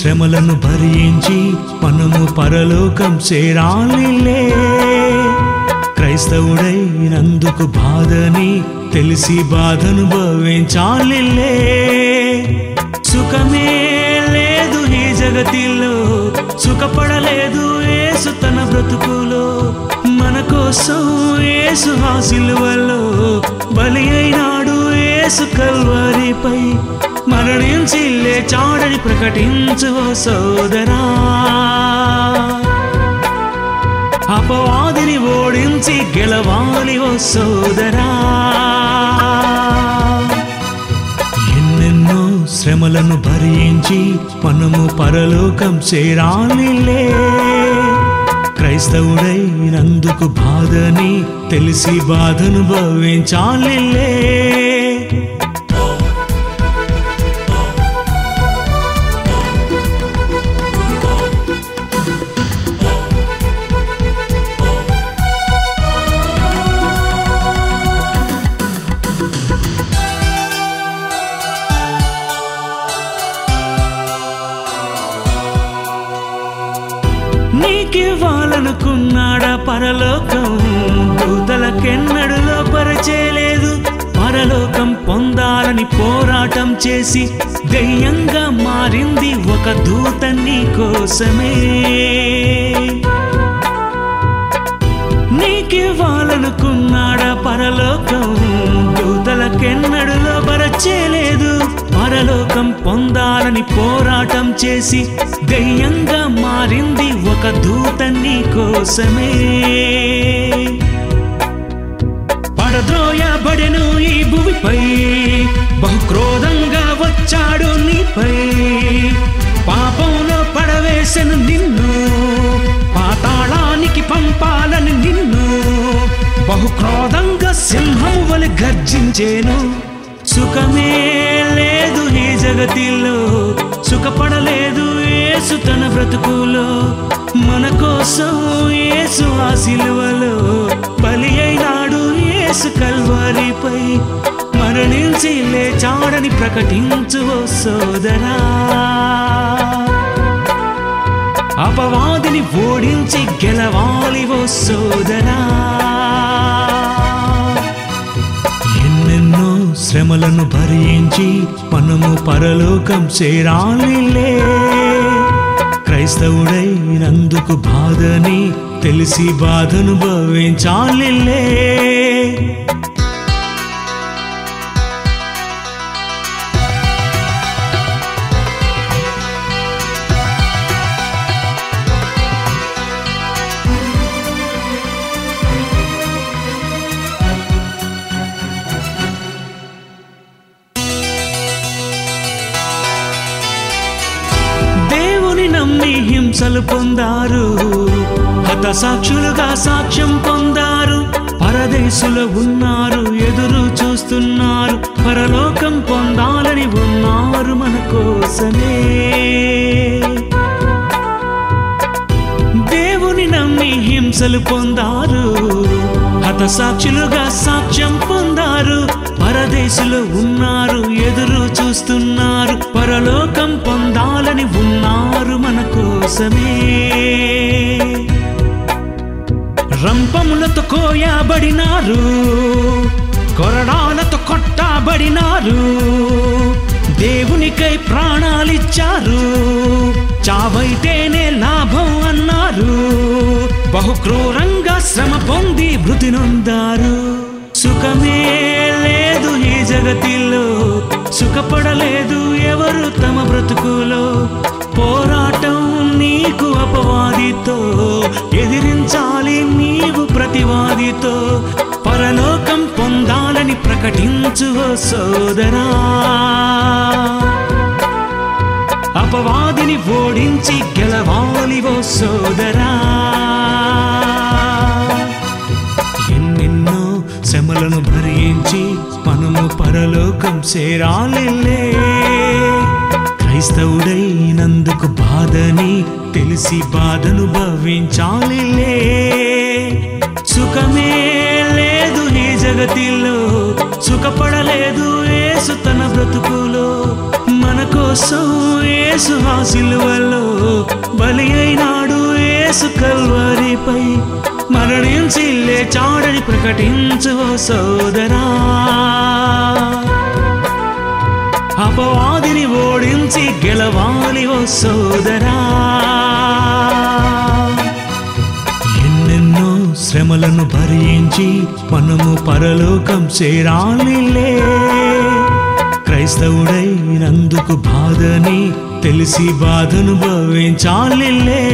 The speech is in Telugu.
శ్రమలను భరించి మనము పరలోకం చేరాలిలే. క్రైస్తవుడైనందుకు బాధని తెలిసి బాధను భవించాలిలే సుఖమే లేదు ఈ జగతిలో సుఖపడలేదు ఏసు తన బ్రతుకులో. మన కోసం ఏసు ఆ సిలువలో బలి అయినాడు ఏసు కల్వారిపై. మరణించి లేచాడని ప్రకటించు సోదరా. అపవాదిని ఓడించి గెలవాలి ఓ సోదరా. ఎన్నెన్నో శ్రమలను భరించి మనము పరలోకం చేరాలిలే క్రైస్తవుడైనందుకు బాధని తెలిసి బాధను భవించాలిలే నీకివ్వాలనుకున్నాడా పరలోకం? దూతలకెన్నడులో లోపరచేలేదు. పరలోకం పొందాలని పోరాటం చేసి దెయ్యంగా మారింది ఒక దూత నీ కోసమే. నీకివ్వాలనుకున్నాడా పరలోకం? దూతలకెన్నడు లోపరచేలేదు పరలోకం పొందాలని పోరాటం చేసి దెయ్యంగా మారింది ఒక దూత నీ కోసమే. పడద్రోయబడెను ఈ భూమిపై బహుక్రోధం బహుక్రోధంగా సింహము వలె గర్జించేను. సుఖమే లేదు ఈ జగతిలో. సుఖపడలేదు ఏసు తన బ్రతుకులో. మన కోసం ఏసు ఆ సిలువలో. బలి అయినాడు ఏసు కల్వారిపై. మరణించి లేచాడని ప్రకటించు ఓ సోదరా. అపవాదిని ఓడించి గెలవాలి ఓ సోదరా. శ్రమలను భరించి మనము పరలోకం చేరాలిలే. క్రైస్తవుడైనందుకు బాధని తెలిసి బాధను భవించాలిలే హింసలు పొందారు. హత సాక్షులుగా సాక్ష్యం పొందారు. పరదేశులు ఉన్నారు ఎదురు చూస్తున్నారు. పరలోకం పొందాలని ఉన్నారు మన కోసమే. దేవుని నమ్మి హింసలు పొందారు. హత సాక్షులుగా సాక్ష్యం పొందారు. పరదేశులు ఉన్నారు ఎదురు చూస్తున్నారు. పరలోకం పొందాలని ఉన్నారు కోసమే రంపములతో కోయబడినారు కొరడాలతో కొట్టబడినారు దేవునికై ప్రాణాలిచ్చారు చావైతేనే లాభం అన్నారు బహుక్రూరంగా శ్రమ పొంది మృతి నొందారు. సుఖమే లేదు ఈ జగతిలో సుఖపడలేదు ఎవరు తమ బ్రతుకులో. పోరాటం అపవాదితో ఎదిరించాలి నీవు ప్రతివాదితో. పరలోకం పొందాలని ప్రకటించు ఓ సోదరా. అపవాదిని ఓడించి గెలవాలి ఓ సోదరా. ఎన్నెన్నో శ్రమలను భరించి మనము పరలోకం చేరాలిలే. క్రైస్తవుడైనందుకు బాధని తెలిసి బాధను భవించాలిలే. సుఖమే లేదు ఈ జగతిలో సుఖపడలేదు ఏసు తన బ్రతుకులో. మన కోసం ఏసు హాసిలువలో బలి అయినాడు ఏసు కల్వరిపై. మరణించి లేచాడని ప్రకటించు సోదరా. అపవాదిని ఓడించి గెలవాలి ఓ సోదరా. ఎన్నెన్నో శ్రమలను భరించి మనము పరలోకం చేరాలిలే. క్రైస్తవుడైనందుకు బాధని తెలిసి బాధను భవించాలిలే